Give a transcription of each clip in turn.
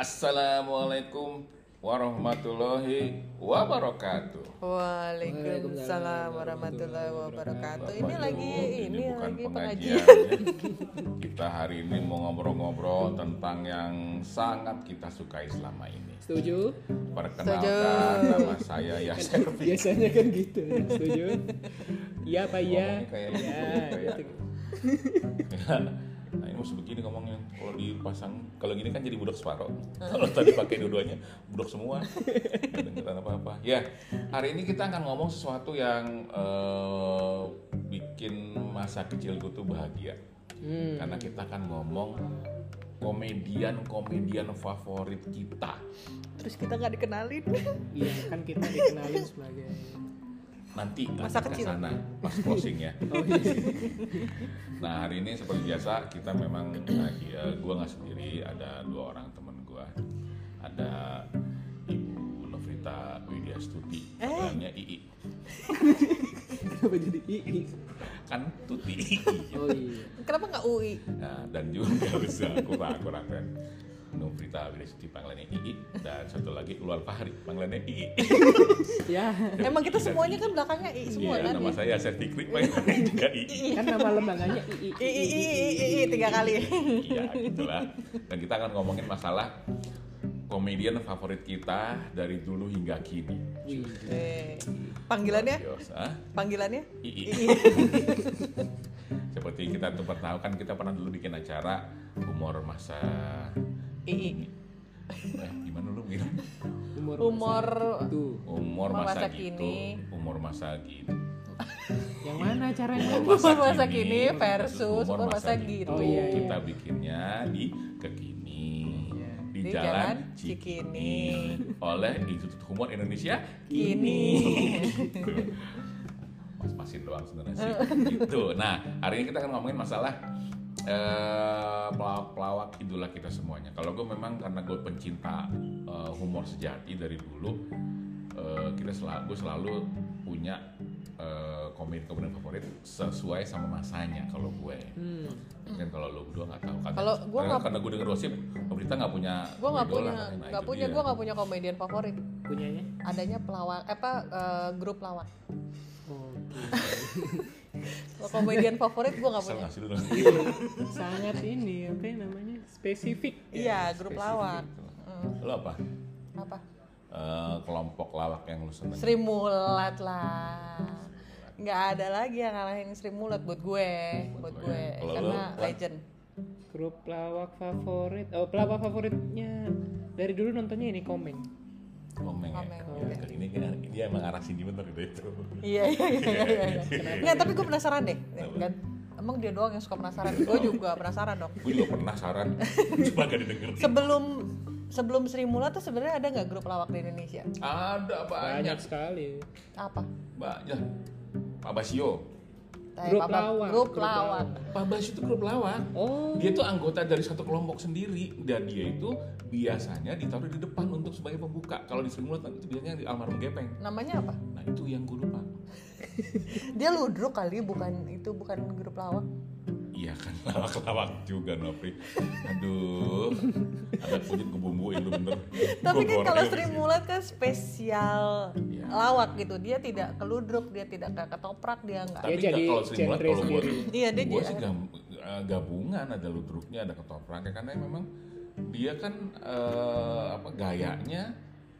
Assalamualaikum warahmatullahi wabarakatuh. Waalaikumsalam warahmatullahi wabarakatuh. Ini Bapak lagi ini bukan lagi pengajian. pengajian. Kita hari ini mau ngobrol-ngobrol tentang yang sangat kita sukai selama ini. Setuju? Perkenalkan Setuju. nama saya Yasir. Biasanya kan gitu. Setuju? Iya apa iya? Ngomongnya kayak Iya. gitu, kayak- ini mesti begini ngomongnya. Kalau dipasang Kalau gini kan jadi budak separuh Kalau tadi pakai dua-duanya Budak semua. Nggak Dengeran apa-apa. Ya hari ini kita akan ngomong sesuatu yang eh, Bikin masa kecil gue tuh bahagia. Hmm. Karena kita akan ngomong Komedian-komedian favorit kita. Terus kita nggak dikenalin. Iya kan kita dikenalin sebagai Nanti Masa kecil. sana Pas closing ya Oh iya. Nah hari ini seperti biasa kita memang lagi eh, gue nggak sendiri ada dua orang teman gue ada Ibu Novrita Widya Stuti Eh. namanya II Kenapa jadi ii? kan Tuti Oh iya. Kenapa nggak UI? nah, dan juga bisa kurang kurang kan Novrita Widya Stuti panggilannya II dan satu lagi Ulwal Fahri panggilannya II Ya Emang kita semuanya kan belakangnya I semua Iya, kan? nama saya Asep Fikri panggilannya juga II kan nama lembaganya ii. I, I, I, I, I, I, tiga kali. Iya gitulah. Dan kita akan ngomongin masalah komedian favorit kita dari dulu hingga kini. Wih. Panggilannya? Ah? Panggilannya? II. Seperti kita tuh pernah tahu kan kita pernah dulu bikin acara humor masa I, I. eh, gimana lu bilang? Umur. Umur Tuh. Umur Humor masa, masa gitu. kini. Umur masa gitu. Yang mana caranya? Umur Umur masa kini versus umur umur masa gitu. gitu. Oh, iya, iya. Kita bikinnya di Kekini. Iya. Di, Di Jalan Jalan Cikini Cikini. oleh Institut Humor Indonesia Kini. Gitu. Mas-masin doang sebenarnya sih. gitu. Nah, hari ini kita akan ngomongin masalah eh, pelawak, pelawak idola kita semuanya. Kalau gue memang karena gue pencinta eh, humor sejati dari dulu, eh, kita selalu gue selalu punya eh, komedi-komedi favorit sesuai sama masanya. Kalau gue, Hmm. kan kalau lo berdua nggak tahu kan? Kalau gua karena, nggak- karena gue denger gosip, pemerintah nggak punya Gue nggak punya, nggak itu punya, gue nggak punya komedian favorit. Punyanya? Adanya pelawak, eh, apa eh, grup lawak. Oke. Kalau komedian favorit gue nggak Kesel punya. Iya. Sangat ini apa ya namanya? Spesifik. Iya, grup Spesifik lawak. gitu. Hmm. Lo apa? Apa? Eh, kelompok lawak yang lu seneng? Sri Mulat lah. Nggak ada lagi yang ngalahin Sri Mulat buat gue, buat gue, Kalau karena lu, Wan? legend. Grup pelawak favorit. Oh, pelawak favoritnya dari dulu nontonnya ini Komeng. Komeng ya. Komeng, Ya, oke. Ini kan dia emang arah sini bener gitu itu. Iya iya iya iya. iya. Nggak, tapi gue penasaran deh. Emang dia doang yang suka penasaran. Gue juga penasaran dong. Gue juga pernah saran, cuma gak didengar. Sebelum sebelum Sri Mulat tuh sebenarnya ada nggak grup lawak di Indonesia? Ada banyak, Banyak sekali. Apa? banyak. Pak Basio, Eh, Grup Papa- lawak, Grup grup lawak. Pak Basio itu grup lawak. Oh. Dia tuh anggota dari satu kelompok sendiri dan dia itu biasanya ditaruh di depan untuk sebagai pembuka. Kalau di Sri itu biasanya di almarhum Gepeng. Namanya apa? Nah itu yang gue lupa. Dia ludruk kali, bukan itu bukan grup lawak. Iya kan lawak-lawak juga Nopri. Aduh, ada kunyit gue bumbuin lu bener. Tapi Gua kan kalau Sri Mulat kan spesial Iya. lawak gitu. Dia tidak keludruk, dia tidak ke ketoprak, dia nggak. Tapi jadi kalau Sri Mulat kalau gue sendiri. Iya, dia gue jadi- sih eh, gabungan ada ludruknya ada ketopraknya karena memang dia kan eh, apa gayanya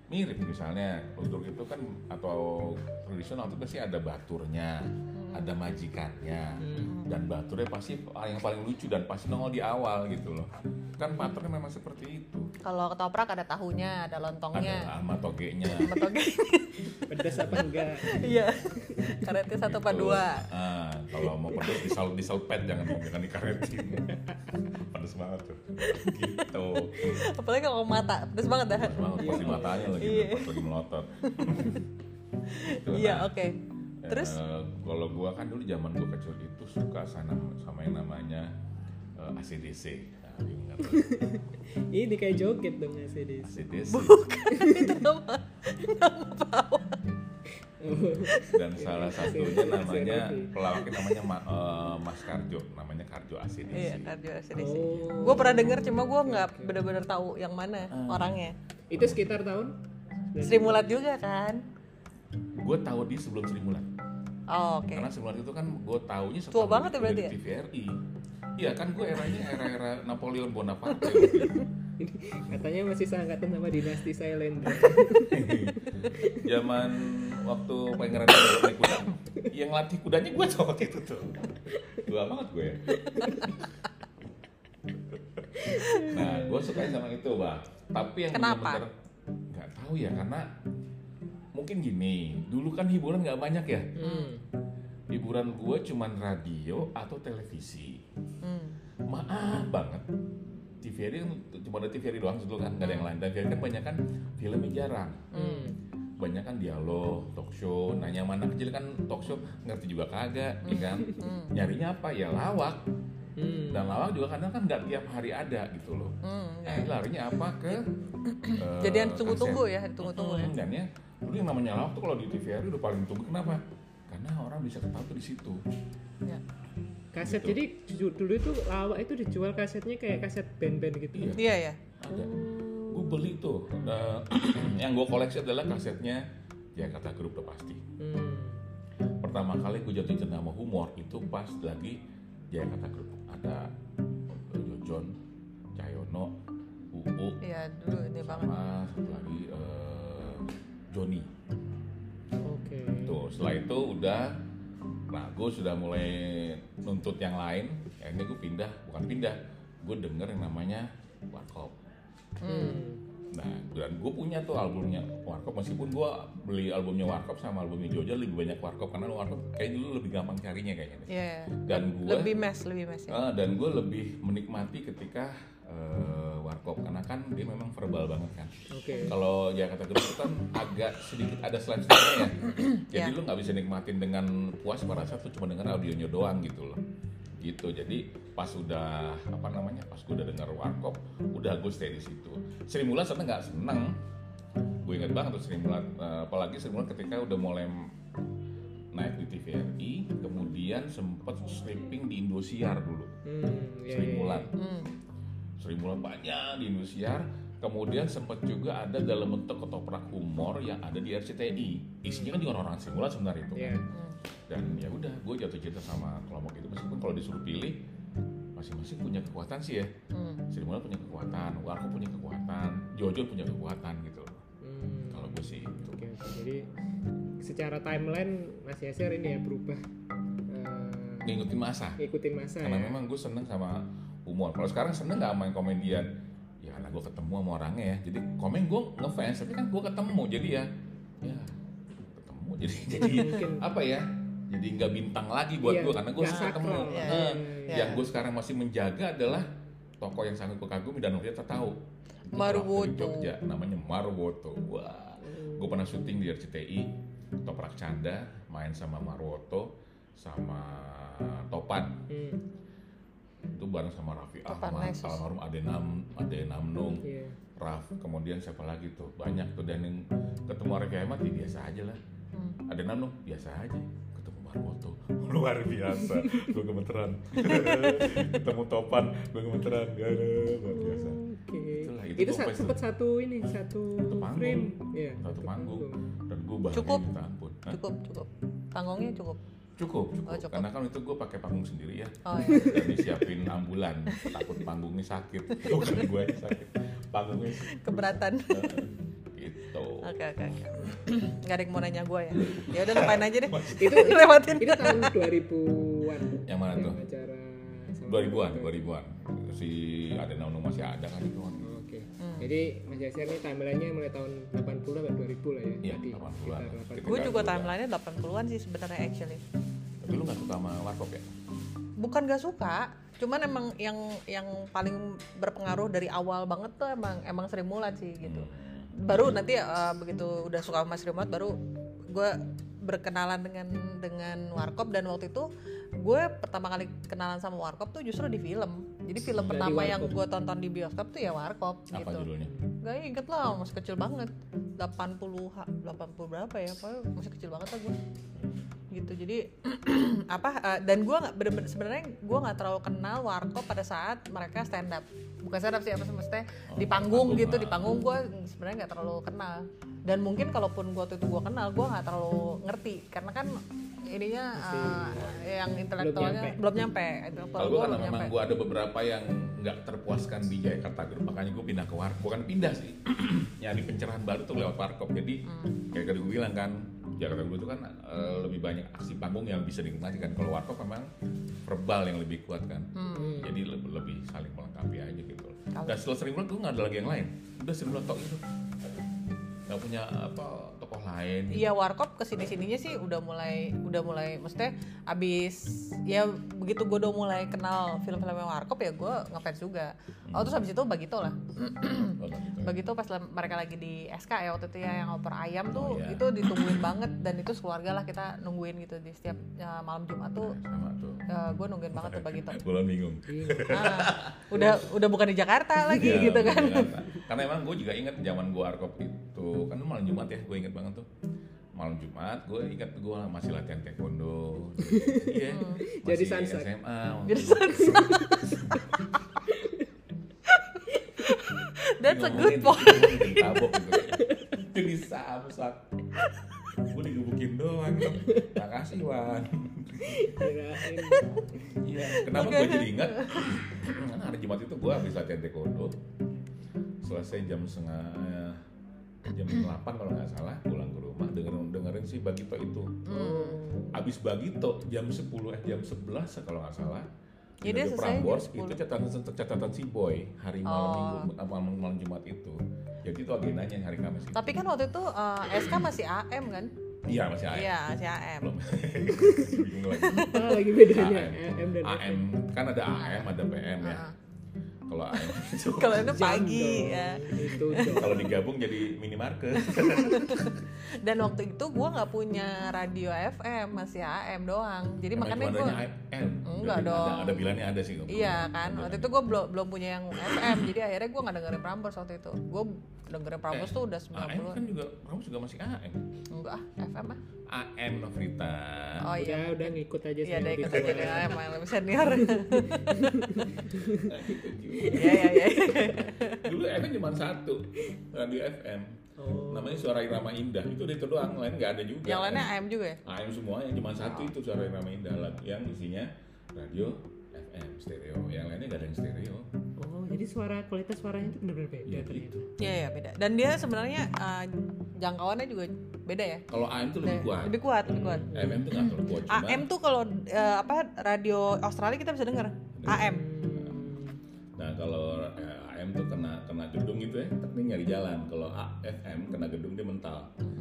mirip misalnya ludruk itu kan atau tradisional itu pasti ada baturnya ada majikannya dan baturnya pasti yang paling lucu dan pasti nongol di awal gitu loh kan patternnya memang seperti itu Kalau ketoprak ada tahunya, ada ada lontongnya. sama togenya Sama toge. Pedas apa enggak? Iya. Karetnya satu Gitu. dua. Ah, kalau mau pedes disal diselpet jangan jangan dikaretin. pedes banget tuh. Gitu. Apalagi kalau mata, pedes banget dah. Pedes banget pas di matanya lagi Iya. pas lagi melotot. Iya, nah, oke. Terus eh, kalau gua kan dulu zaman gua kecil itu suka sana sama yang namanya eh, ACDC. Nah, ingat. Ini kayak joget dong ACDC. ACDC. bukan itu nama nama pelawak. dan salah satunya namanya pelawaknya namanya Ma- eh, Mas Karjo namanya Karjo ACDC Iya, kardio ACDC. Oh. Gue pernah denger cuma gue nggak bener-bener tahu yang mana Ah. orangnya. Itu sekitar tahun? Sri Mulat juga kan? gue tahu di sebelum Sri Mulat Oh, oke. karena Mulat itu kan gue taunya Tua setelah banget ya berarti di ya? TVRI iya kan gue eranya era-era Napoleon Bonaparte Katanya masih seangkatan sama dinasti Silent. zaman waktu pangeran naik kuda yang latih kudanya gue waktu itu tuh tua banget gue ya nah gue suka sama itu bang tapi yang Kenapa? bener-bener nggak tahu ya karena mungkin gini dulu kan hiburan nggak banyak ya Hmm. hiburan gue cuman radio atau televisi Hmm. maaf banget TVRI kan cuma ada TVRI doang dulu kan nggak ada yang lain dan TVRI kan banyak kan filmnya jarang Hmm. banyak kan dialog, talk show, nanya mana kecil kan talk show ngerti juga kagak, ya kan? Nyarinya apa ya lawak Hmm. dan lawak juga kadang kan nggak tiap hari ada gitu loh. Hmm, Nah, larinya apa ke eh, Jadi yang tunggu-tunggu ya, tunggu-tunggu ya. Hmm, Dan ya dulu yang namanya lawak tuh kalau di TVRI udah paling tunggu kenapa? Karena orang bisa ketawa tuh di situ. Ya. Kaset Gitu. jadi dulu itu lawak itu dijual kasetnya kayak kaset band-band gitu. Iya. Iya ya. Ada. Gue beli tuh. Nah, yang gue koleksi adalah kasetnya Jakarta Group udah pasti. Hmm. pertama kali gue jatuh cinta sama humor itu pas lagi Jakarta Group ada Jojon, Cahyono, UU, Iya dulu ini banget. sama satu lagi eh, Joni. Oke. Tuh setelah itu udah, nah gue sudah mulai nuntut yang lain. Ya ini gue pindah, bukan pindah, gue denger yang namanya Warkop. Hmm. Nah, dan gue punya tuh albumnya Warkop meskipun gue beli albumnya Warkop sama albumnya Jojo lebih banyak Warkop karena Warkop kayak dulu lebih gampang carinya kayaknya. Iya. Dan gue Lebih mes, lebih mes ya. Ah, dan gue lebih menikmati ketika eh, warkop karena kan dia memang verbal banget kan. Oke. Kalau Jakarta Group itu kan agak sedikit ada slide-slide ya. Jadi Ya. lu nggak bisa nikmatin dengan puas pada saat tuh cuma dengan audionya doang gitu loh. Gitu. Jadi pas udah apa namanya? Pas gue udah denger warkop, udah gue stay di situ. Sri Mulat sebenarnya nggak seneng. Gue inget banget tuh Sri Mulat, eh, apalagi Sri Mulat ketika udah mulai naik di TVRI, kemudian sempet stripping di Indosiar dulu. Hmm. Iya, Sri iya, Mulat. Hmm. Sri Mulat banyak di Indosiar. Kemudian sempat juga ada dalam bentuk ketoprak humor yang ada di RCTI. Isinya kan juga orang-orang Sri Mulat sebenarnya itu. Kan. Dan ya udah, gue jatuh cinta sama kelompok itu. Meskipun kalau disuruh pilih, masing-masing punya kekuatan sih ya. Hmm. Sri Mulat punya kekuatan, Warko punya kekuatan, Jojo punya kekuatan gitu. Hmm. Kalau gue sih itu. Oke, oke. Jadi secara timeline Mas Yasir ini ya berubah eh, Ngikutin masa. ngikutin masa Karena ya. memang gue seneng sama humor. Kalau sekarang seneng nggak main komedian? Ya karena gue ketemu sama orangnya ya. Jadi komen gue ngefans, tapi kan gue ketemu. Jadi ya, ya ketemu. Jadi jadi Mungkin apa ya? Jadi nggak bintang lagi buat Iya, gue karena gue suka ketemu. Iya, Eh, iya, iya. Yang gue sekarang masih menjaga adalah tokoh yang sangat gue kagumi dan ternyata tahu. Marwoto. Jogja, namanya Marwoto. Wah, gue pernah syuting di RCTI, Toprak Canda, main sama Marwoto, sama Topan hmm, itu bareng sama Raffi Topan Ahmad, almarhum Adenam, Adenamnung, iya. Raf, kemudian siapa lagi tuh banyak tuh dan yang ketemu Raffi Ahmad ya biasa aja lah, Hmm. Adenamnung biasa aja, ketemu Marwoto luar biasa, gue gemeteran, ketemu Topan gue gemeteran, gak ada luar biasa. Oke. Itulah, itu Itu sa- sempet satu ini satu panggung. frame. Iya. Satu panggung dan gue bahagia Cukup. minta ampun. Hah? Cukup, cukup. Panggungnya cukup. Cukup, cukup. Oh, cukup. Karena kan itu gue pakai panggung sendiri ya. Oh iya. dan disiapin ambulan takut panggungnya sakit bukan gue yang sakit panggungnya Keberatan. gitu Oke, oke, oke. Gak ada yang mau nanya gue ya. Ya udah lupain aja deh. Itu Lewatin. itu tahun 2000-an. yang mana tuh Acara sama 2000-an 2000-an si ada Naunung masih ada kan itu. Jadi Mas Yasir ini timelinenya mulai tahun 80 sampai 2000 lah ya. Iya, Tadi 80-an. sekitar 80. Gue juga timelinenya 80-an sih sebenarnya actually. tapi lu nggak suka sama warkop ya Bukan gak suka, cuman emang yang yang paling berpengaruh dari awal banget tuh emang emang Sri Mulat sih gitu. Baru nanti eh, begitu udah suka sama Sri Mulat baru gue berkenalan dengan dengan Warkop dan waktu itu gue pertama kali kenalan sama Warkop tuh justru di film. Jadi film Dari pertama yang gue tonton di bioskop tuh ya Warkop apa gitu. judulnya? Gak inget lah masih kecil banget. 80 ha- 80 berapa ya pokoknya masih kecil banget lah gue gitu jadi apa eh, dan gue nggak sebenarnya gue nggak terlalu kenal warkop pada saat mereka stand up. Bukan stand up sih apa sih maksudnya di panggung panggung, gitu ah. di panggung gue sebenarnya nggak terlalu kenal. Dan mungkin kalaupun gue waktu itu gue kenal gue nggak terlalu ngerti. Karena kan ininya eh, yang intelektualnya nyampe. belum nyampe Kalau gue karena memang gue ada beberapa yang nggak terpuaskan di Jakarta Group, makanya gue pindah ke Warkop. Bukan pindah sih, nyari pencerahan baru tuh lewat Warkop. Jadi Hmm. kayak tadi gue bilang kan, Jakarta Group itu kan eh, lebih banyak aksi panggung yang bisa dinikmati kan. Kalau Warkop memang verbal yang lebih kuat kan. Hmm. Jadi lebih, lebih saling melengkapi aja gitu. Kalau- Dan setelah sering gue nggak ada lagi yang lain. Udah sering tok itu. Nggak punya apa tokoh lain. Iya warkop ke sini sininya sih udah mulai udah mulai maksudnya abis ya begitu gue udah mulai kenal film-filmnya warkop ya gue ngefans juga. Oh terus habis itu Bagito lah. Oh, gitu. Bagito pas mereka lagi di SK ya waktu itu ya yang oper ayam tuh Oh, iya. itu ditungguin banget dan itu sekeluarga lah kita nungguin gitu di setiap ya, malam Jumat tuh tuh. gue nungguin banget tuh Bagito. Gue bingung. Ah, udah udah bukan di Jakarta lagi Iya, gitu kan. Jakarta. Karena emang gue juga inget zaman gue arkop itu kan itu malam Jumat ya, gue inget banget tuh. Malam Jumat, gue inget gue masih latihan taekwondo. Iya. Jadi masih sunset. SMA. Jadi That's a good point. Tabok gitu. Jadi samsak. Gue digebukin doang. Makasih Wan. Iya. Kenapa gue jadi ingat? Karena hari Jumat itu gue habis latihan taekwondo. Selesai jam setengah jam 8 kalau nggak salah pulang ke rumah dengerin dengerin si Bagito itu. Hmm. Abis Bagito jam 10 eh jam 11 kalau nggak salah. Ya, dia selesai Prambors 10. itu catatan catatan si Boy hari malam Oh. minggu eh, malam, malam Jumat itu. Jadi itu agendanya hari Kamis itu. Tapi kan waktu itu eh, SK masih AM kan? Iya masih AM. Iya, masih AM. Belum. Lagi. Apa lagi bedanya AM. AM dan AM FM? kan ada AM ada PM ya. Ah. Kalau AM itu Kalau itu pagi ya. Itu dong. kalau digabung jadi minimarket. Dan waktu itu gua nggak punya radio FM, masih AM doang. Jadi Emang makanya AM. Enggak Jadi dong. Ada, ada bilangnya ada sih. Iya kan, waktu itu gue belum belum punya yang FM, jadi akhirnya gue nggak dengerin Prambors waktu itu. Gue dengerin Prambors tuh udah AM 90 kan juga kamu juga masih AM. Enggak ah, FM ah. AM Novrita. Oh iya. Udah, udah ngikut aja Iya, lebih ikut aja deh, emang lebih senior. Iya iya iya. Dulu FM cuma satu radio FM. Oh. Namanya Suara Irama Indah. Itu itu doang, lain nggak ada juga. Yang lainnya AM juga ya? AM semuanya cuma satu itu Suara Irama Indah yang isinya radio FM stereo. Yang lainnya nggak ada yang stereo. Oh, jadi suara kualitas suaranya itu benar-benar beda Ya ternyata. gitu. Iya iya beda. Dan dia sebenarnya eh, jangkauannya juga beda ya. Kalau AM tuh lebih kuat. Lebih kuat, lebih kuat. FM tuh nggak terlalu kuat. Cuma AM tuh kalau eh, apa radio Australia kita bisa denger. AM. Nah kalau eh, AM tuh kena kena gedung gitu ya, tapi nyari jalan. Kalau FM kena gedung dia mental.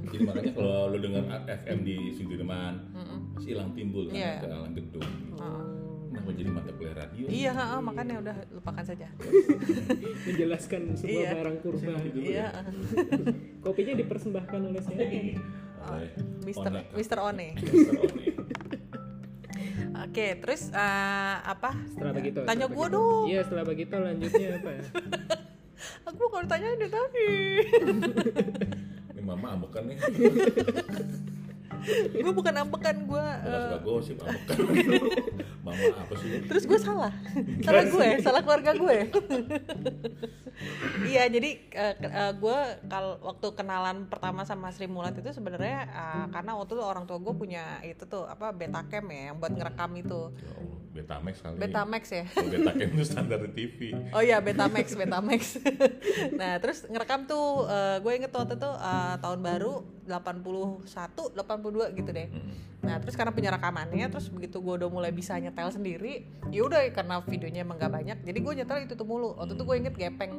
Jadi makanya kalau lu dengar FM di Sudirman masih hilang timbul Iya. karena kena gedung. Kenapa jadi mata kuliah radio? Iya, heeh, makanya udah lupakan saja. Menjelaskan sebuah Iya. barang purba. Dulu Iya, ya. Kopinya dipersembahkan oleh siapa? Oleh Mister One. Mister One. Mister One. Oke, terus eh, apa? Setelah begitu. Tanya begitu. dong. Iya, setelah begitu lanjutnya apa ya? Aku mau ditanyain deh tadi. Ini mama ambekan nih. Gue bukan ambekan gue. Gak suka gosip ambekan. mama apa sih? terus gue salah, salah gue, salah keluarga gue. iya, jadi gue kalau waktu kenalan pertama sama Sri Mulat itu sebenarnya eh, karena waktu itu orang tua gue punya itu tuh apa Betacam ya yang buat ngerekam itu. Ya Betamax kali. Betamax ya. Kalau Betacam itu standar TV. Oh iya Betamax, Betamax. nah terus ngerekam tuh, gue inget waktu itu eh, tahun baru 81, 82 gitu deh. Nah terus karena punya rekamannya, terus begitu gue udah mulai bisa nyetel sendiri, ya udah karena videonya emang gak banyak, jadi gue nyetel itu tuh mulu. Waktu itu gue inget gepeng.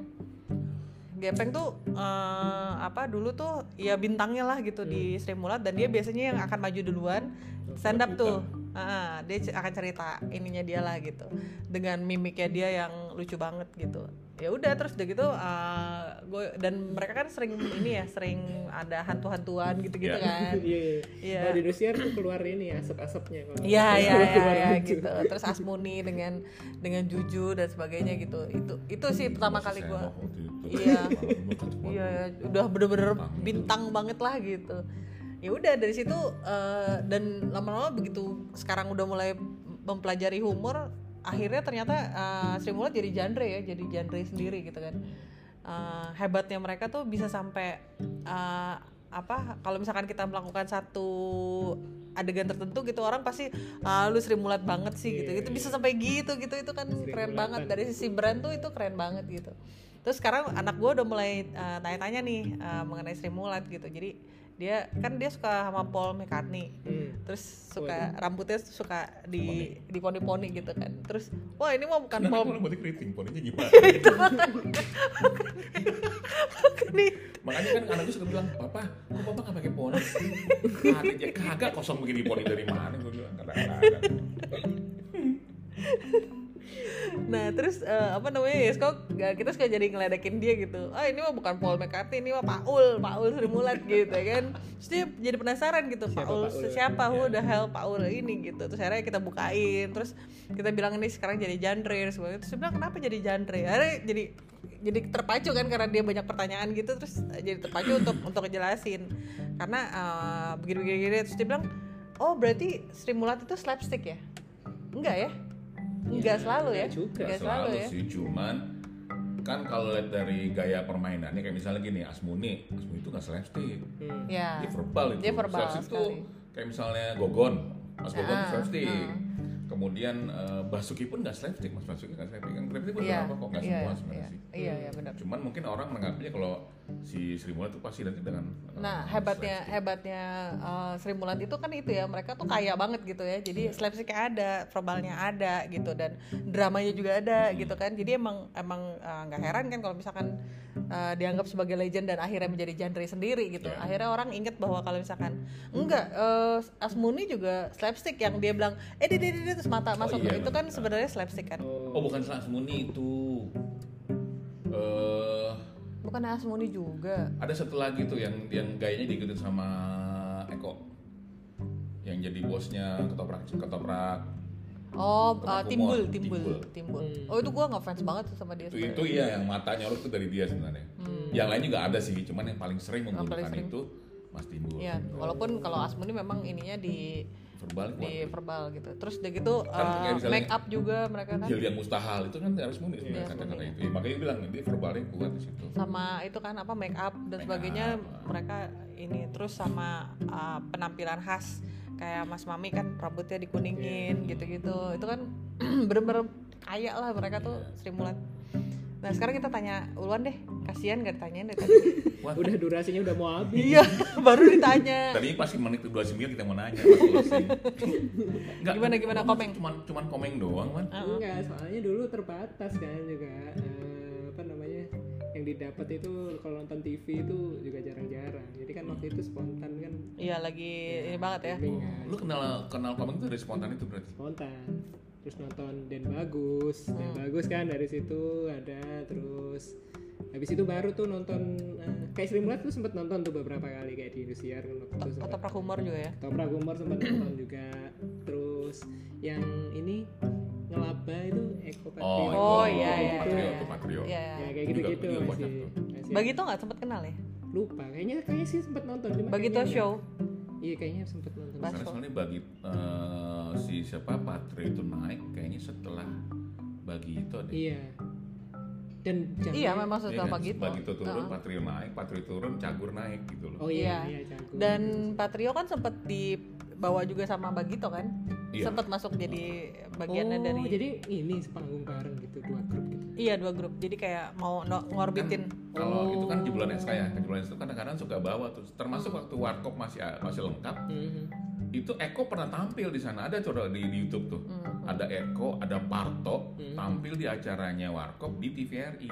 Gepeng tuh eh, apa dulu tuh ya bintangnya lah gitu di Sri Mulat dan dia biasanya yang akan maju duluan stand up tuh. Ah, dia akan cerita ininya dia lah gitu dengan mimiknya dia yang lucu banget gitu ya udah terus udah gitu uh, gue dan mereka kan sering ini ya sering ada hantu-hantuan gitu-gitu Iya. kan Iya, iya. Iya. Kalau di Indosiar tuh keluar ini asap-asapnya kalau. Iya iya iya keluar ya, lucu. gitu. Terus Asmuni dengan dengan Juju dan sebagainya gitu. Itu itu sih pertama kali itu. Iya. Iya, ya, udah bener-bener Bintang. bintang banget lah gitu. Ya udah dari situ eh, dan lama-lama begitu sekarang udah mulai mempelajari humor, akhirnya ternyata eh, Sri Mulat jadi genre ya, jadi genre sendiri gitu kan. Eh, hebatnya mereka tuh bisa sampai eh, apa? Kalau misalkan kita melakukan satu adegan tertentu gitu orang pasti ah lu Sri Mulat banget sih gitu. Itu bisa sampai gitu gitu itu kan Sri keren banget dari sisi brand tuh itu keren banget gitu. Terus sekarang anak gue udah mulai uh, tanya-tanya nih uh, mengenai Sri Mulat gitu. Jadi dia kan dia suka sama Paul McCartney. Hmm. Terus suka rambutnya suka di di poni-poni gitu kan. Terus wah ini mah bukan Kenapa Paul malah buat keriting? Poninya gimana? nih. Makanya kan anak gue suka bilang, Papa, kok Papa gak pakai poni? Kagak, ya kagak kosong begini poni dari mana? Gue bilang, kadang-kadang. Nah terus eh, apa namanya ya kok kita suka jadi ngeledekin dia gitu. Ah ini mah bukan Paul McCartney, ini mah Paul, Paul Sri Mulat gitu ya kan. Terus dia jadi penasaran gitu, Siapa Paul Paul? siapa who the hell Paul ini gitu. Terus akhirnya kita bukain, terus kita bilang ini sekarang jadi genre sebagainya. Terus dia bilang kenapa jadi genre? Akhirnya jadi jadi terpacu kan karena dia banyak pertanyaan gitu terus eh, jadi terpacu untuk untuk ngejelasin karena eh, begini-begini terus dia bilang oh berarti Sri Mulat itu slapstick ya enggak ya enggak Ya, selalu ya enggak juga. Gak enggak selalu, ya sih, cuman kan kalau lihat dari gaya permainannya kayak misalnya gini, Asmuni, Asmuni itu gak slapstick, Hmm. ya dia verbal itu. Dia verbal Slapstick itu kayak misalnya Gogon, Mas Gogon Ah, itu slapstick. ah. Kemudian eh, Basuki pun gak slapstick, Mas. Basuki gak slapstick. Kan slapstick iya. beberapa kok, gak iya semua sebenarnya sih. iya iya benar. Cuman mungkin orang menganggapnya kalau si Sri Mulat itu pasti nanti dengan eh, Nah hebatnya slapstick. hebatnya uh, Sri Mulat itu kan itu ya mereka tuh kaya banget gitu ya. Jadi slapsticknya ada verbalnya ada gitu dan dramanya juga ada gitu kan. Jadi emang emang uh, nggak heran kan kalau misalkan uh, dianggap sebagai legend dan akhirnya menjadi genre sendiri gitu. Iya. akhirnya orang inget bahwa kalau misalkan enggak uh, Asmuni juga slapstick yang dia bilang eh dia, dia, terus mata masuk iya, itu kan benar. sebenarnya slapstick kan Oh, Oh bukan Asmuni itu. eh bukan Asmuni juga ada satu lagi tuh yang yang gayanya diikutin sama Eko yang jadi bosnya ketoprak ketoprak Oh, Ketoprak uh, timbul, Timbul. timbul, timbul. Hmm. Oh itu gua ngefans banget tuh sama dia. itu sebenarnya. itu iya yang mata nyolok tuh dari dia sebenarnya yang lain juga ada sih cuman yang paling sering Hmm. paling menggunakan sering. itu Mas Timbul Iya, walaupun kalau Asmuni memang ininya di verbal di kuat verbal gitu. Terus udah gitu Kan uh, misalnya- make up juga mereka kan Hil yang mustahil itu kan harus muni sebenarnya Iya, kata-kata itu ya, makanya bilang dia verbalnya kuat di situ sama itu kan apa make up dan Make sebagainya up. mereka ini terus sama uh, penampilan khas kayak Mas Mami kan rambutnya dikuningin gitu-gitu. Itu kan bener-bener kaya lah mereka tuh Iya. Sri Mulat. Nah sekarang kita tanya Ulwan deh, kasihan gak ditanyain dari tadi. Wah, udah durasinya udah mau habis. iya, baru ditanya. tadinya pasti menit 29 kita mau nanya. Enggak, Gimana, gimana, cuma- komeng? Cuman cuman komeng doang, man. Uh-uh. Enggak, soalnya dulu terbatas kan juga eh, apa namanya yang didapat itu kalau nonton TV itu juga jarang-jarang. Jadi kan waktu itu spontan kan Iya lagi ini banget ya. kan. Lu kenal kenal komeng itu dari spontan itu berarti? spontan terus nonton Den Bagus Den Bagus kan dari situ ada terus habis itu baru tuh nonton eh, kayak Sri Mulat tuh sempet nonton tuh beberapa kali kayak di Indosiar kan waktu itu Atau sempet prak humor juga ya. Toprak Humor sempat nonton juga terus yang ini ngelaba itu Eko Patrio Oh, Oh, iya, iya, Patrio, iya. itu Patrio. Iya. ya kayak Juga- gitu-gitu juga masih, tuh. masih Bagito nggak sempet kenal ya? lupa kayaknya kayaknya sih sempet nonton cuma Bagito show. iya kayaknya sempet nonton Karena soalnya bagi eh, si siapa Patrio itu naik kayaknya setelah bagi itu ada. iya dan jamnya- Iya, memang Iya setelah kan? Bagito. Bagito turun, Heeh. Patrio naik, Patrio turun, Cagur naik gitu loh. oh iya Iya. iya Dan Patrio kan sempet dibawa juga sama Bagito kan? Iya. Sempet masuk jadi bagiannya oh, dari jadi ini sepanggung bareng gitu dua grup gitu Iya dua grup. Jadi kayak mau no- ngorbitin. Kalau itu kan Oh. jebolan SK ya, jebolan SK itu kadang-kadang suka bawa tuh. Termasuk waktu Warkop masih masih lengkap, Mhm. Itu Eko pernah tampil di sana ada coba di, di YouTube tuh. Hmm. Ada Eko, ada Parto Hmm. tampil di acaranya Warkop di TVRI.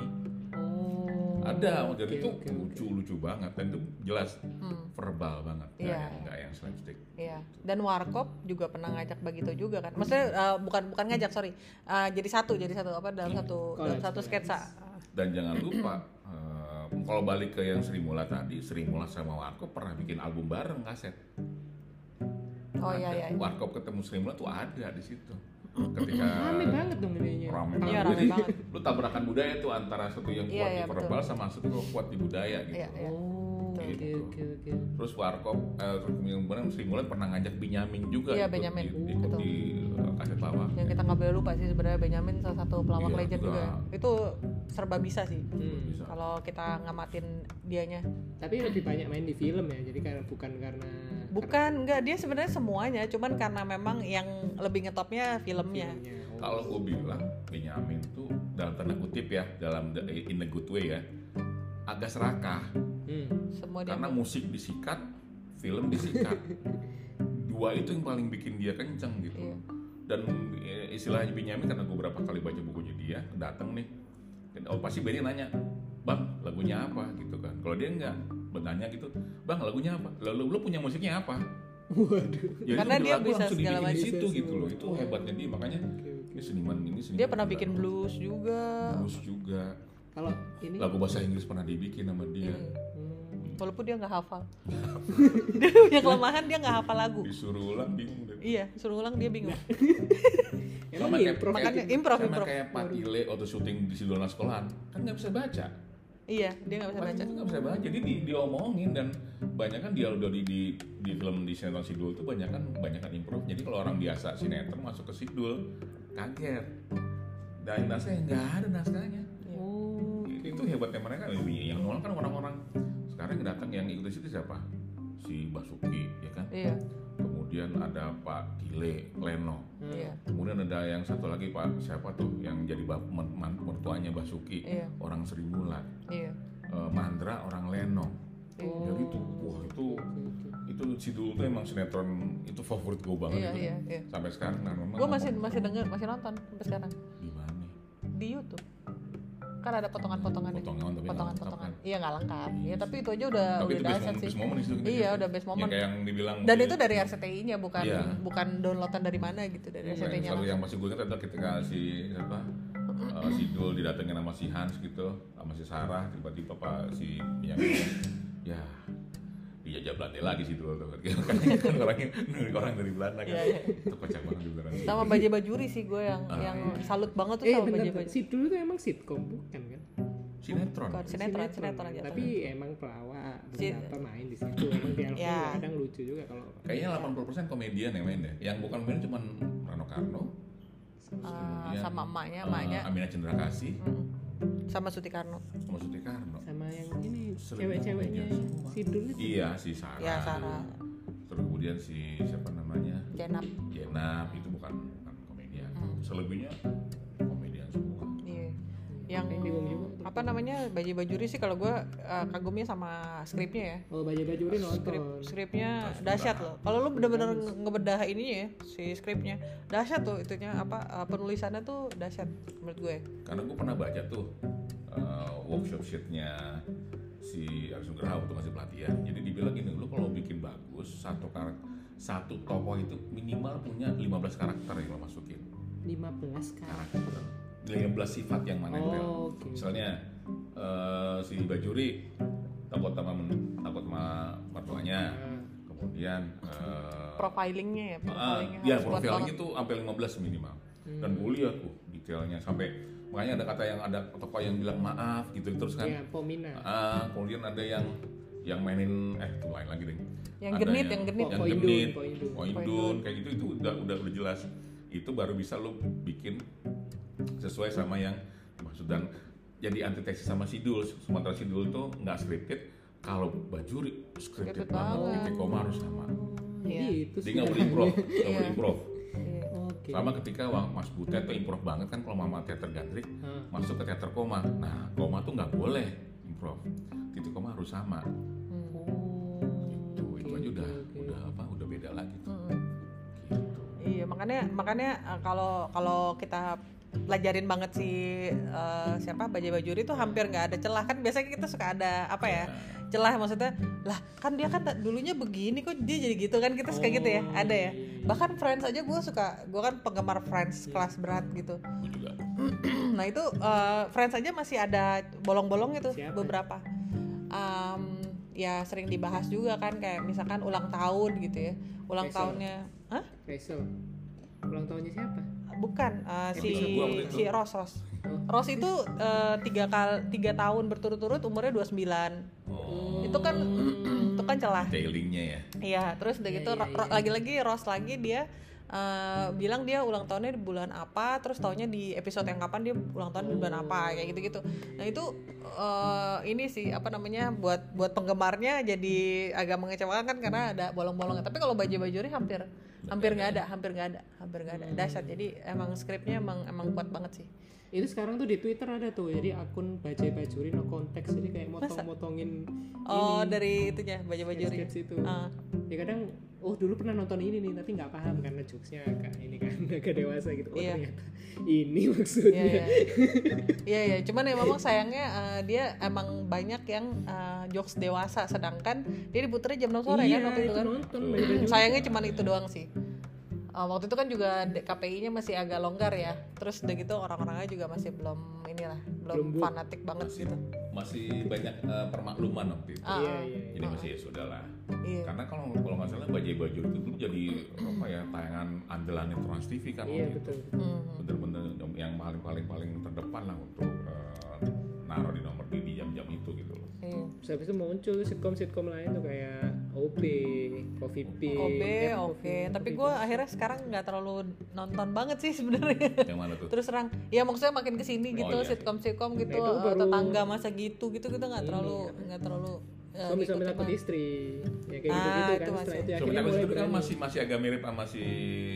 Oh. Ada, jadi oke, itu oke, oke. lucu-lucu banget dan itu jelas Hmm. verbal banget, nggak Iya. yang, nggak yang slapstick. Iya. Dan Warkop juga pernah ngajak Bagito juga kan. Maksudnya uh, bukan bukan ngajak sorry. Uh, jadi satu jadi satu apa dalam satu dalam satu collab. sketsa Dan jangan lupa eh, kalau balik ke yang Sri Mula tadi, Sri Mula sama Warkop pernah bikin album bareng kaset. Oh iya iya. iya. Warkop ketemu Sri Mula tuh ada di situ. Ketika Rame banget dong ininya. rame Iya, banget. rame Jadi banget. lu tabrakan budaya tuh antara satu yang Iya, kuat iya, di verbal sama satu yang kuat di budaya gitu. Iya iya. Oh, Gitu. oke oke. Terus Warkop, eh, terus kemudian Sri Mulat pernah ngajak Benyamin juga Iya, ikut Benyamin. di, ikut Betul. di eh, kaset lawak. Yang kita nggak boleh lupa sih sebenarnya Benjamin salah satu pelawak Iya, legend juga. juga. Itu serba bisa sih. Hmm. Kalau kita ngamatin dianya. Tapi lebih banyak main di film ya, jadi karena bukan karena Bukan, enggak dia sebenarnya semuanya, cuman karena memang yang lebih ngetopnya filmnya. filmnya. Oh. Kalau gue bilang Benyamin tuh dalam tanda kutip ya, dalam the- in a good way ya, agak serakah. Hmm. Semua dia. Karena musik disikat, film disikat. Dua itu yang paling bikin dia kenceng gitu. Iya. Dan eh, istilahnya Benyamin karena gue berapa kali baca bukunya dia, datang nih. Oh pasti Benny nanya, bang lagunya apa gitu kan? Kalau dia enggak, bertanya gitu, bang lagunya apa? Lalu lu punya musiknya apa? Waduh. Ya, Karena dia bisa segala dibikin di macam. situ gitu loh. Itu hebatnya dia makanya ini seniman ini seniman Dia pernah gila. bikin blues juga. blues juga. Kalau ini Lagu bahasa Inggris pernah dibikin sama dia. Hmm. Walaupun dia nggak hafal. dia punya kelemahan dia nggak hafal lagu. Disuruh ulang bingung deh. Iya, suruh ulang dia bingung. Emang Sama kayak, prof Makanya improv, sama improv. kayak Pak Ile waktu syuting di Sidona sekolahan kan nggak bisa baca. Iya, dia nggak bisa baca. nggak bisa baca. Jadi di, diomongin dan banyak kan dia udah di, di di film di sinetron Sidul tuh banyak kan banyak kan improv. Jadi kalau orang biasa sinetron masuk ke Sidul kaget. Dan naskahnya nggak ada naskahnya. Oh, itu hebatnya mereka yang nolak kan orang-orang sekarang yang datang yang ikut di situ siapa si Basuki ya kan Iya, kemudian ada Pak Kile Leno iya. kemudian ada yang satu lagi Pak siapa tuh yang jadi mertuanya Basuki Iya. orang Sri Mulat Iya. Eh, Mandra orang Leno Iya. jadi itu wah itu itu si dulu tuh emang sinetron itu favorit gue banget Iya, itu. iya, iya. sampai sekarang nah memang Gue masih masih denger, masih nonton sampai sekarang di mana di YouTube. Kan ada potongan-potongan itu. Tapi Potongan-potongan. lengkap Iya nggak lengkap. Iya Iya, tapi itu aja udah tapi udah itu best dahsyat moment, sih. best moment di situ Iya, udah best moment. yang kayak yang dibilang Dan itu dari RCTI-nya bukan Iya. bukan downloadan dari mana gitu dari Yang RCTI-nya. selalu yang masih gue ingat adalah ketika si siapa uh, si Dul didatengin sama si Hans gitu sama si Sarah tiba-tiba pak si yang ya dijajah Belanda lagi si Dul tuh kan, orangnya orang dari Belanda kan Iya, iya. itu kocak banget beneran Sama Baja Bajuri sih gue yang Ah, yang iya. salut banget tuh Eh sama bentar, Baja bentar. Bajuri. si dulu tuh emang sitkom bukan kan? sinetron Bukan, sinetron, sinetron aja. Tapi emang pelawak beberapa main di situ. Emang di Alfa Ya. kadang lucu juga kalau kayaknya 80% komedian yang main deh yang bukan main cuma Rano Karno kemudian, sama emaknya, uh, emaknya Amina Cendra Kasih Mm. Sama Suti Karno. sama Suti Karno sama yang ini cewek-ceweknya si dulu itu. iya si Sarah Ya, Sarah. terus kemudian si siapa namanya Jenap. Jenap itu bukan, bukan komedian. Hmm. Selebihnya komedian semua. Iya. Yang juga. apa namanya Baja Bajuri sih kalau gue uh, kagumnya sama skripnya ya. Oh baju bajuri nonton. Skrip skripnya dahsyat loh. Kalau lu bener-bener nge- ngebedah ininya ya si skripnya dahsyat tuh itunya apa uh, penulisannya tuh dahsyat menurut gue. Karena gue pernah baca tuh uh, workshop sheetnya si Arjun Gerah waktu masih pelatihan. Jadi dibilang gini, lu kalau bikin bagus satu karakter satu tokoh itu minimal punya 15 karakter yang lo masukin 15 kan. karakter 15 sifat yang mana Oh, oke. misalnya eh, si Bajuri takut sama takut sama mertuanya Ah. kemudian eh, Profilingnya ya, Ah, profilingnya ya kuat profilnya banget. itu sampai 15 minimal. Hmm. Dan lihat tuh detailnya sampai makanya ada kata yang ada tokoh yang bilang maaf gitu terus kan. Ya, Pomina. Ah, kemudian ada yang yang mainin eh itu lain lagi deh. Yang Ada genit, yang genit. Yang Po- Poindun, genit, Poindun. Poindun, kayak gitu itu udah udah udah jelas. Itu baru bisa lo bikin sesuai sama yang maksud dan jadi antitesis sama Sidul. Sementara Sidul tuh nggak scripted, kalau Bajuri scripted Scripted banget, koma harus sama. Iya. Gitu Dia nggak boleh improv, nggak boleh Iya. improv. Oke. Sama ketika Mas Butet tuh improv banget kan kalau mama teater gandrik Ah. masuk ke teater koma. Nah, koma tuh nggak boleh improv. Titik koma harus sama. Hmm. Oh. Itu aja udah oke. udah apa? Udah beda lagi tuh. Gitu. Iya makanya makanya uh, kalau kalau kita pelajarin banget si eh, siapa Bajai Bajuri itu hampir nggak ada celah. Kan biasanya kita suka ada apa ya celah maksudnya lah kan dia kan dulunya begini kok dia jadi gitu? Kan kita suka gitu ya ada ya. bahkan Friends aja gue suka gue kan penggemar Friends kelas berat gitu. Juga. nah itu eh, Friends aja masih ada bolong-bolong itu Siapa? beberapa. Em, ya sering dibahas juga kan kayak misalkan ulang tahun gitu ya. Ulang Rachel. tahunnya Hah? Rachel. Ulang tahunnya siapa bukan eh, si si Ross Ross Oh. Ross itu eh, tiga kal tiga tahun berturut-turut umurnya 29 Oh, itu kan itu kan celah tailingnya ya. Iya, terus udah Iya, gitu iya, ro- ro- lagi-lagi Ross lagi dia eh, bilang dia ulang tahunnya di bulan apa, terus taunya di episode yang kapan dia ulang tahun di bulan apa, kayak gitu-gitu. Nah itu eh, ini sih apa namanya buat buat penggemarnya jadi agak mengecewakan kan karena ada bolong-bolongnya. Tapi kalau baju bajuri hampir hampir nggak ada, hampir nggak ada, hampir nggak ada. Dahsyat. Jadi emang skripnya emang emang kuat banget sih. itu sekarang tuh di Twitter ada tuh jadi akun Bajai Bajuri no konteks jadi kayak motong-motongin Oh dari itunya baju bajuri. sketch itu Ah. ya kadang oh dulu pernah nonton ini nih tapi nggak paham karena jokesnya agak ini kan agak dewasa gitu oh Iya. ternyata ini Iya, maksudnya iya. Iya, iya. Cuman ya memang sayangnya eh, dia emang banyak yang eh, jokes dewasa sedangkan dia diputernya jam 6 sore iya kan waktu itu kan. nonton Bajuri. Sayangnya cuman itu doang sih. Eh, waktu itu kan juga KPI-nya masih agak longgar ya. Terus udah gitu orang-orangnya juga masih belum inilah, belum Belum fanatik banget Masih, gitu. masih banyak eh, permakluman waktu itu. Ah, iya iya Jadi masih ya sudah lah. Iya. Karena kalau kalau nggak salah Bajai Bajur itu dulu jadi apa ya tayangan andalan Trans TV kan iya waktu itu. betul Hmm. Bener-bener yang paling paling paling terdepan lah untuk eh, naruh di nomor di di jam-jam itu gitu. Iya. Terus habis itu muncul sitkom-sitkom lain tuh kayak OB, Coffee Pig, OB oke, Coffee- tapi gue akhirnya sekarang nggak terlalu nonton banget sih sebenarnya. Yang mana tuh? Terus terang, ya maksudnya makin ke sini Oh, gitu, iya. sitkom-sitkom gitu, Nah, eh, baru- tetangga masa gitu gitu kita nggak terlalu nggak terlalu eh, suami-suami ngikutin takut istri ya kayak Ah, gitu-gitu itu kan masih. setelah itu akhirnya takut itu kan masih masih agak mirip sama si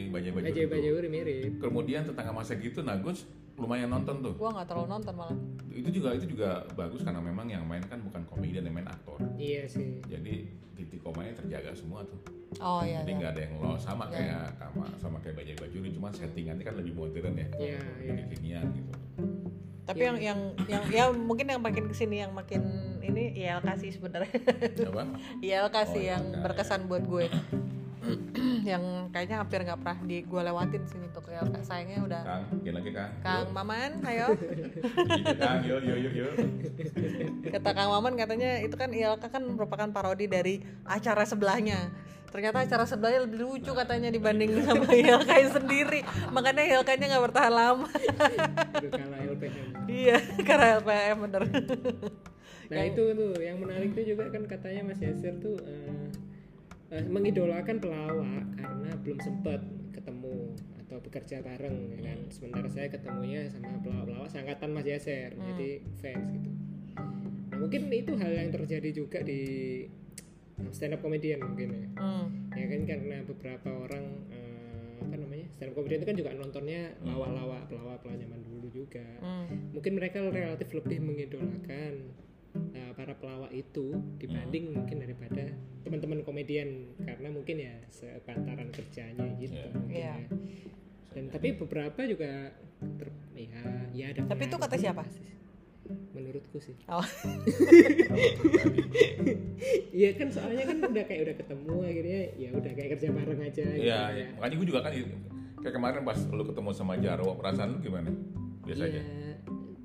Bajai Bajur. Bajai itu. Bajuri mirip Kemudian tetangga masa gitu Nagus lumayan nonton tuh. Gua nggak terlalu nonton malah. Itu juga itu juga bagus karena memang yang main kan bukan komedian yang main aktor. iya sih Jadi titik komanya terjaga semua tuh. Oh iya. Jadi iya. nggak ada yang lost sama Iya. kayak sama sama kayak Bajai Bajuri cuma settingannya kan lebih modern ya. iya iya Lebih kekinian gitu. Tapi yang yang yang ya mungkin yang makin ke sini yang makin ini ILK sih sebenarnya. Apa? ILK sih Oh, yang berkesan buat gue. yang kayaknya hampir nggak pernah di gue lewatin sih untuk ILK. Sayangnya udah. Kang, gini lagi Kang. Kang Maman, ayo. Kang, yo yo yo yo. Kata Kang Maman katanya itu kan ILK kan merupakan parodi dari acara sebelahnya. Ternyata acara sebelahnya lebih lucu katanya dibanding sama ILK sendiri. Makanya ILK-nya nggak bertahan lama. kalah LPM iya, karena LPM bener. nah itu tuh yang menarik tuh juga kan katanya Mas Yasir tuh eh, eh, mengidolakan pelawak karena belum sempat ketemu atau bekerja bareng ya kan? Sementara saya ketemunya sama pelawak-pelawak seangkatan Mas Yasir jadi fans gitu. Nah mungkin itu hal yang terjadi juga di stand up comedian mungkin ya. Hmm. ya kan karena beberapa orang eh, apa namanya stand up comedian itu kan juga nontonnya lawak-lawak pelawak-pelawak zaman dulu juga. Hmm. mungkin mereka relatif lebih mengidolakan uh, para pelawak itu dibanding mungkin daripada teman-teman komedian karena mungkin ya sepantaran kerjanya gitu Iya. mungkin Iya. ya. dan tapi beberapa juga ter- ya ya ada Tapi itu kata siapa? sih. menurutku sih Oh. iya kan soalnya kan udah kayak udah ketemu akhirnya ya udah kayak kerja bareng aja gitu Iya, ya. makanya gue juga kan kayak kemarin pas lu ketemu sama Jarwo, perasaan lu gimana? Biasa aja.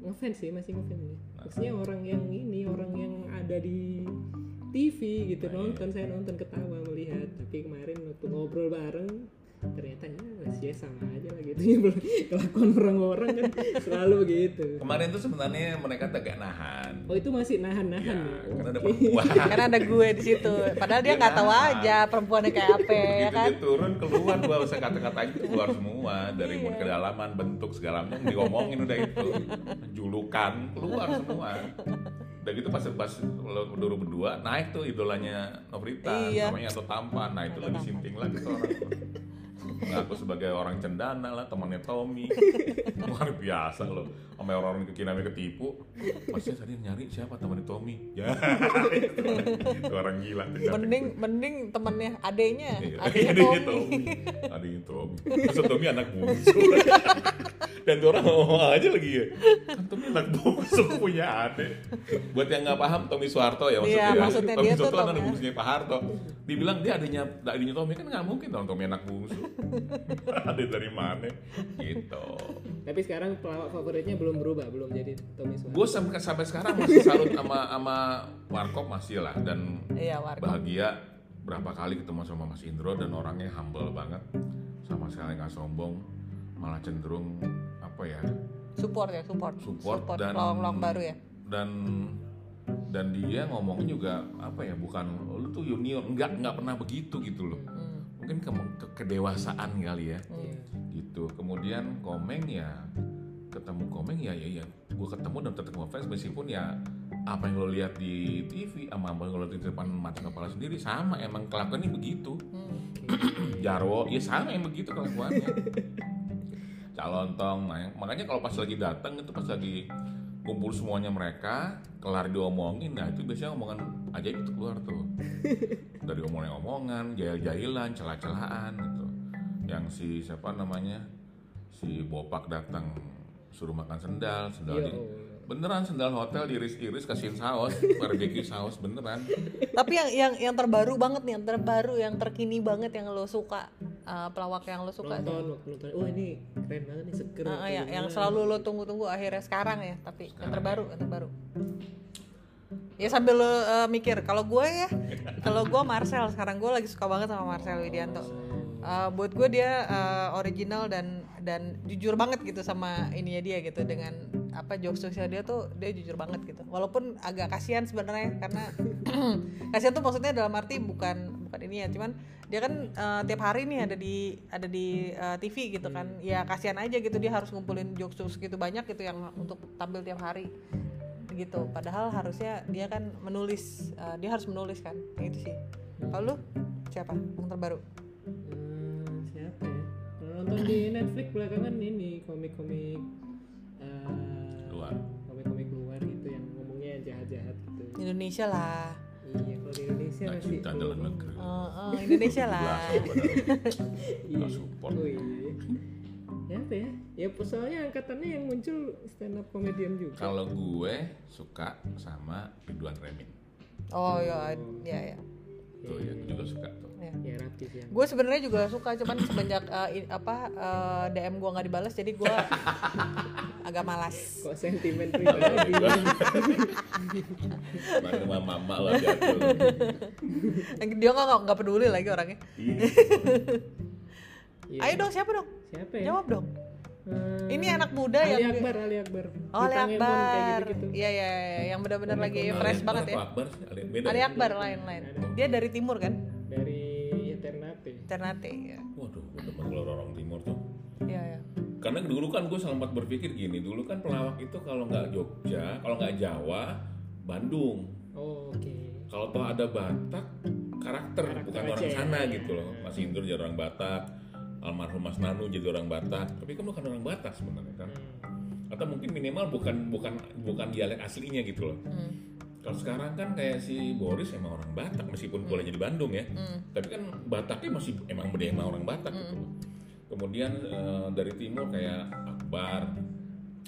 Iya, ngefans sih masih ngefans sih. Maksudnya orang yang ini orang yang ada di TV gitu nonton saya nonton ketawa melihat. Tapi kemarin waktu ngobrol bareng ternyata ya masih ya sama aja lah gitu ya kelakuan orang-orang kan selalu begitu Kemarin tuh sebenarnya mereka agak nahan. oh itu masih nahan-nahan Ya, ya, karena ada perempuan. Karena ada gue di situ. Padahal dia nggak tahu nahan. aja perempuannya kayak apa ya kan. dia turun keluar gua usah kata-kata itu keluar semua dari Iya. mulut kedalaman bentuk segala macam diomongin udah itu julukan keluar semua udah gitu pas pas lo dulu berdua naik tuh idolanya Novrita Iya. namanya Anto Tampan nah itu lebih sinting lagi tuh orang ngaku sebagai orang cendana lah temannya Tommy luar biasa loh sama orang-orang kekinian namanya ketipu masnya tadi nyari siapa temannya Tommy ya itu orang gila. Mending mending temennya adenya, Iya, adenya adiknya Tommy. Tommy. Adiknya Tommy. Terus Tommy anak bungsu. dan tuh orang ngomong aja lagi ya. Tommy anak bungsu punya adik. Buat yang nggak paham Tommy Soeharto ya maksudnya Iya, ya. maksudnya Tommy dia Soeharto kan anak bungsunya Pak Harto. Dibilang dia adiknya adiknya Tommy kan nggak mungkin dong Tommy anak bungsu. Adik dari mana? Gitu. Tapi sekarang pelawak favoritnya belum berubah, belum jadi Tommy Soeharto. gue sampai sampai sekarang masih salut sama sama Warkop masih lah. Dan Iya, Warkop. bahagia berapa kali ketemu sama Mas Indro dan orangnya humble banget. Sama sekali nggak sombong malah cenderung apa ya? Support ya support. Support, dan pelawak-pelawak baru ya? dan dan dia ngomongnya juga apa ya bukan lu tuh junior nggak nggak pernah begitu gitu loh. Hmm. mungkin ke, ke- kedewasaan kali ya. Iya. gitu. Kemudian komeng ya ketemu komeng ya ya ya gue ketemu dan tetap ngefans meskipun ya apa yang lo lihat di TV sama apa yang lo lihat di depan mata kepala sendiri sama emang kelakuannya begitu. Hmm. Jarwo ya sama yang begitu kelakuannya calon tong nah, makanya kalau pas lagi datang itu pas lagi kumpul semuanya mereka kelar diomongin nah itu biasanya omongan ajaib itu keluar tuh. Dari omongan-omongan jahil-jahilan celah-celahan gitu. Yang si siapa namanya? Si bopak datang suruh makan sendal sendal di- beneran sendal hotel diiris-iris kasihin saus barbecue saus beneran. Tapi yang yang yang terbaru banget nih yang terbaru yang terkini banget yang lo suka uh, pelawak yang lo suka Nonton waktu nonton, oh ini keren banget nih seger. Ah, ah, yang, yang selalu lo tunggu-tunggu akhirnya sekarang ya tapi yang Sekarang. terbaru yang terbaru. Ya sambil lo uh, mikir kalau gue ya kalau gue Marcel sekarang gue lagi suka banget sama Marcel Widianto. Uh, buat gue dia uh, original dan dan jujur banget gitu sama ininya dia gitu dengan apa jokes jokesnya dia tuh dia jujur banget gitu. Walaupun agak kasihan sebenarnya karena kasihan tuh maksudnya dalam arti bukan bukan ini ya cuman dia kan uh, tiap hari nih ada di ada di uh, TV gitu kan. Ya kasihan aja gitu dia harus ngumpulin jokes jokes gitu banyak gitu yang untuk tampil tiap hari gitu. Padahal harusnya dia kan menulis uh, dia harus menulis kan Kayak gitu sih. Kalau lu siapa yang terbaru? Hmm, siapa ya? Kalau nonton di Netflix belakangan ini komik-komik eh, luar. komik-komik luar gitu yang ngomongnya jahat-jahat gitu. Indonesia lah Iya, Indonesia nggak masih cinta dalam negeri Eh, eh, Indonesia lah. Iya. nggak support. Oh iya. Ya apa ya? Ya soalnya angkatannya yang muncul stand up comedian juga. Kalau gue suka sama Ridwan Remin. oh ya ya ya Tuh ya, gue juga suka tuh. Ya. Ya rapis ya. gue sebenarnya juga suka cuman semenjak eh, i- apa eh, DM gue nggak dibalas jadi gue agak malas Kok sentimen pribadi? Mama mama lah dia nggak nggak- nggak peduli lagi orangnya Iya. ayo dong siapa dong Siapa ya? jawab dong Hmm, ini anak muda Ali yang Akbar, Ali Akbar. Oh Ali Akbar kayak gitu-gitu. iya iya iya, yang benar-benar lagi Komik-komik. fresh Ali banget Akbar ya Akbar? Ali, beda. Ali ya? Akbar lain-lain dia dari timur kan Dari ya, Ternate. Ternate ya Waduh, gue demen kalau orang timur tuh. iya ya Karena dulu kan gue sempat berpikir gini, dulu kan pelawak itu kalau nggak Jogja, kalau nggak Jawa, Bandung. Oh, oke. Kalau toh ada Batak, karakter, Karakter bukan aja orang ya. sana gitu loh. Mas Indro jadi orang Batak, almarhum Mas Nanu jadi orang Batak, tapi kan bukan orang Batak sebenarnya kan. Hmm. Atau mungkin minimal bukan bukan bukan dialek aslinya gitu loh. Hmm. Kalau sekarang kan kayak si Boris emang orang Batak meskipun kuliahnya di Bandung ya. Hmm. Tapi kan Bataknya masih emang beda emang orang Batak gitu loh. Kemudian eh, dari timur kayak Akbar,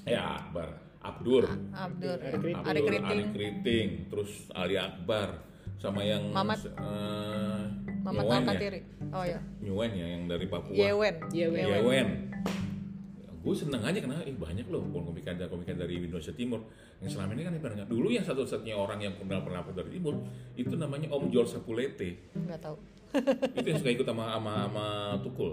ya Akbar, Abdur, Abdur ya. Ari Kriting. Ari Abdur, Kriting Ali Kriting, terus Ali Akbar, sama yang Mamat. eh, Mamat Nyewen ya? Alkatiri oh ya Nyuen ya yang dari Papua. Yewen Yewen. Yewen. Gue seneng aja karena ih banyak loh komika komika dari Indonesia Timur yang selama ini kan ibaratnya dulu yang satu-satunya orang yang kenal pernah dari Timur itu namanya Om Jol Sapulete nggak tahu itu yang suka ikut sama sama, sama Tukul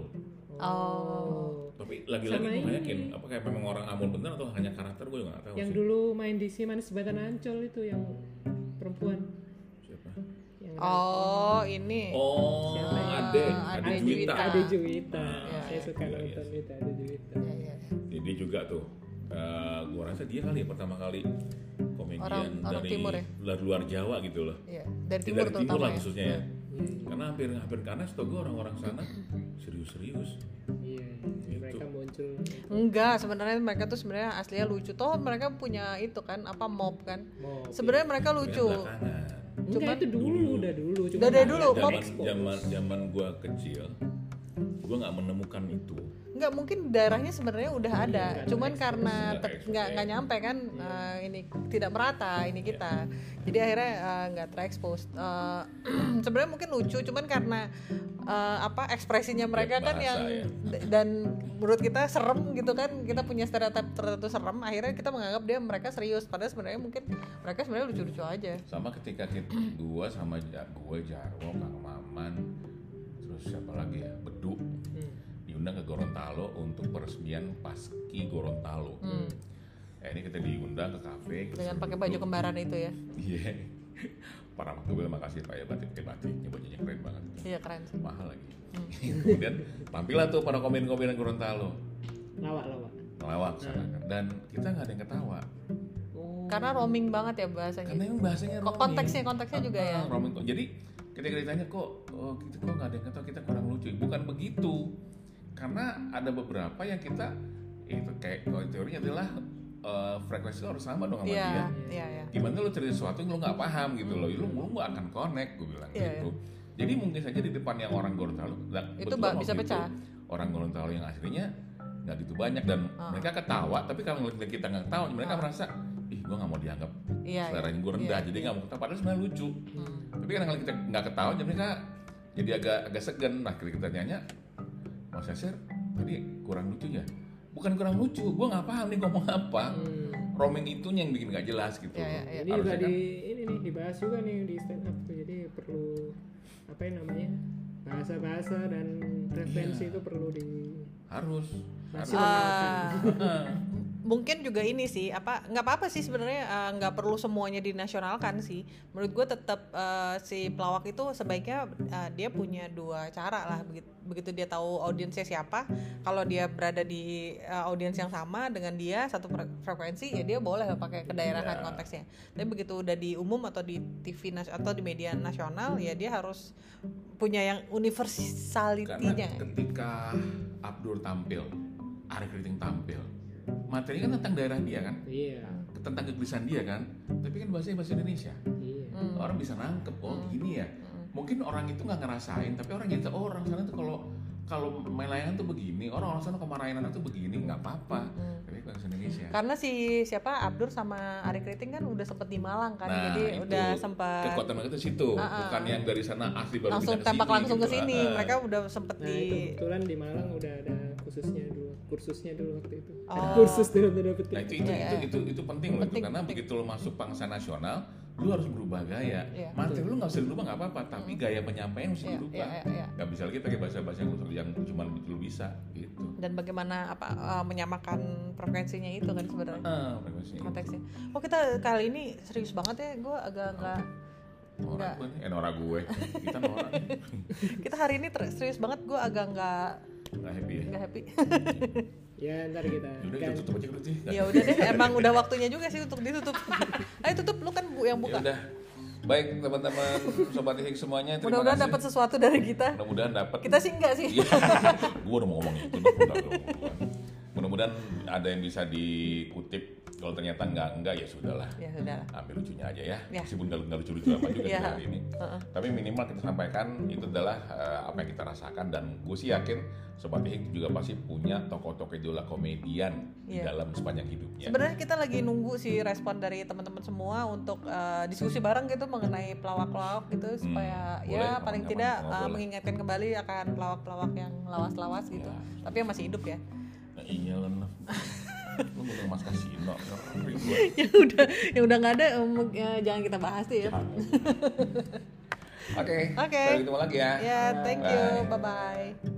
oh tapi lagi-lagi gue yakin apakah memang orang Ambon bener atau hanya karakter gue juga nggak tahu Yang sih. dulu main di si Manis Batan Ancol itu yang perempuan. Siapa? Yang oh ini oh Siapa ya? Ade Ade Ade Juwita. Ade Juwita. Ya, Saya ya. suka Iya, nonton iya. itu Ade Juwita. ya, ya, ya. jadi juga tuh eh gue rasa dia kali ya pertama kali komedian Orang- orang dari timur ya? dari luar Jawa gitu loh Iya, dari Ya, timur dari timur lah ya. khususnya ya Iya, karena hampir hampir karena setahu gue orang-orang sana serius-serius iya. iya. Mereka muncul. Enggak, sebenarnya mereka tuh sebenarnya aslinya lucu. Toh mereka punya itu kan apa mob kan. Mob, Sebenarnya mereka lucu. belakangan Enggak itu dulu, udah dulu. Cuma Udah dari dulu, zaman zaman zaman gue kecil gue nggak menemukan itu nggak mungkin daerahnya sebenarnya udah ada. nggak cuman karena Nggak nggak ya. nyampe kan eh, ini tidak merata ini kita. Jadi akhirnya eh, nggak terekspos. Eh, sebenarnya mungkin lucu cuman karena eh, apa ekspresinya mereka kan bahasa, yang ya. dan menurut kita serem gitu kan kita punya stereotip tertentu serem akhirnya kita menganggap dia mereka serius. Padahal sebenarnya mungkin mereka sebenarnya lucu-lucu aja. Sama ketika kita gue sama gue Jarwo Kang Maman terus siapa lagi ya? Bedu Hmm. Diundang ke Gorontalo untuk peresmian Paski Gorontalo Hmm. Eh, ini kita diundang ke kafe dengan pakai baju kembaran itu ya Iya. Para gue bilang makasih Pak ya batik eh, batiknya bajunya keren banget. iya keren sih Mahal lagi. Kemudian tampillah tuh para komen-komen Gorontalo lawak lawak ngelawak sana kan. Dan kita nggak ada yang ketawa. oh karena roaming banget ya bahasanya Karena emang bahasanya Kok roaming. konteksnya konteksnya juga ya Ah, roaming. Jadi ketika ditanya kok oh, kita kok nggak ada yang ketawa kita kurang lucu. Bukan begitu. Karena ada beberapa yang kita itu kayak kalau teorinya adalah eh, frekuensi lo harus sama dong sama dia. iya iya iya gimana lu cerita sesuatu yang lu nggak paham gitu loh lu lu nggak akan connect gue bilang Iya, gitu jadi mungkin saja di depan yang orang Gorontalo Itu bisa pecah. itu orang Gorontalo yang aslinya nggak gitu banyak dan Ah. mereka ketawa tapi kalau ngeliat kita nggak ketawa mereka merasa ih gue nggak mau dianggap seleranya iya. gue rendah Iya, jadi iya. nggak mau ketawa padahal sebenarnya lucu Hmm. tapi kalau kita nggak ketawa jadi mereka jadi agak agak segan nah kita tanya Mas Yasir tadi kurang lucu ya bukan kurang lucu gue nggak paham nih ngomong apa Hmm. roaming itunya yang bikin nggak jelas gitu Iya, iya, iya. Ini juga Harusnya di kan- ini nih dibahas juga nih di stand up tuh. Jadi perlu apa yang namanya bahasa-bahasa dan referensi Iya. itu perlu di harus harus Ah. mungkin juga ini sih apa nggak apa-apa sih sebenarnya eh, nggak perlu semuanya dinasionalkan sih. Menurut gue tetap eh, si pelawak itu sebaiknya eh, dia punya dua cara lah begitu begitu dia tahu audiensnya siapa. Kalau dia berada di eh, audiens yang sama dengan dia satu fre- frekuensi ya dia boleh pakai kedaerahan Iya. konteksnya. Tapi begitu udah di umum atau di TV nas- atau di media nasional ya dia harus punya yang karena universalitinya ketika Abdur tampil Ari Kriting tampil materinya kan tentang daerah dia kan iya tentang kegelisahan dia kan tapi kan bahasanya bahasa Indonesia iya Hmm. orang bisa nangkep oh gini ya mungkin orang itu nggak ngerasain tapi orang jadi oh orang sana tuh kalau kalau main layangan tuh begini orang orang sana kemarahan tuh begini nggak apa-apa Hmm. tapi bahasa Indonesia Karena si siapa Abdur sama Ari Kriting kan udah sempet di Malang kan, Nah, jadi itu udah sempat kekuatan mereka tuh situ Ah, ah. bukan yang dari sana asli baru langsung pindah ke tembak sini langsung ke gitu. sini. Ah. Mereka udah sempet nah di itu kebetulan di Malang udah ada khususnya dulu kursusnya dulu waktu itu ada Oh. kursus dalam tanda petik Nah itu itu, Iya, itu, iya. itu itu penting loh itu. Karena penting. begitu lo masuk bangsa nasional, lu harus berubah gaya. Iya. Materi lu nggak bisa dirubah nggak apa-apa, tapi gaya penyampaian mesti Iya, dirubah. iya, iya, iya. Nggak bisa lagi pakai bahasa-bahasa yang yang cuma lu bisa gitu. dan bagaimana apa eh, menyamakan frekuensinya itu kan sebenarnya Ah, frekuensinya itu. konteksnya. Oh kita kali ini serius banget ya, gue agak nggak Norak Nggak. gue eh norak gue. Kita norak. kita hari ini ter- serius banget gue agak nggak Nggak happy ya. nggak happy. ya ntar kita Udah kan kita tutup aja berarti. ya udah deh, emang udah waktunya juga sih untuk ditutup. Ayo tutup lu kan bu yang Ya buka. udah. Baik teman-teman sobat Hik semuanya terima Mudah-mudahan kasih. dapat sesuatu dari kita. Mudah-mudahan dapat. Kita sih enggak sih. Iya, gue udah mau ngomong itu. dah, udah, udah, udah. Mudah-mudahan ada yang bisa dikutip. Kalau ternyata enggak enggak ya sudahlah. ya sudah. Ambil lucunya aja ya. Ya. Meskipun nggak nggak lucu-lucu apa juga sih hari ini. Heeh. Tapi minimal kita sampaikan itu adalah eh, apa yang kita rasakan dan gue sih yakin sobat Hik juga pasti punya tokoh-tokoh idola komedian di Iya. dalam sepanjang hidupnya. Sebenarnya kita lagi nunggu sih respon dari teman-teman semua untuk eh, diskusi bareng gitu mengenai pelawak-pelawak gitu supaya boleh, ya paling tidak boleh. mengingatkan kembali akan pelawak-pelawak yang lawas-lawas gitu. Ya. Tapi yang masih hidup ya. Nah, iya lah. Lu mau mas kasino. gua. yang udah yang udah nggak ada em, ya, jangan kita bahas tuh ya. Oke. Oke. Sampai ketemu lagi ya. Ya, thank you. Bye. Bye bye.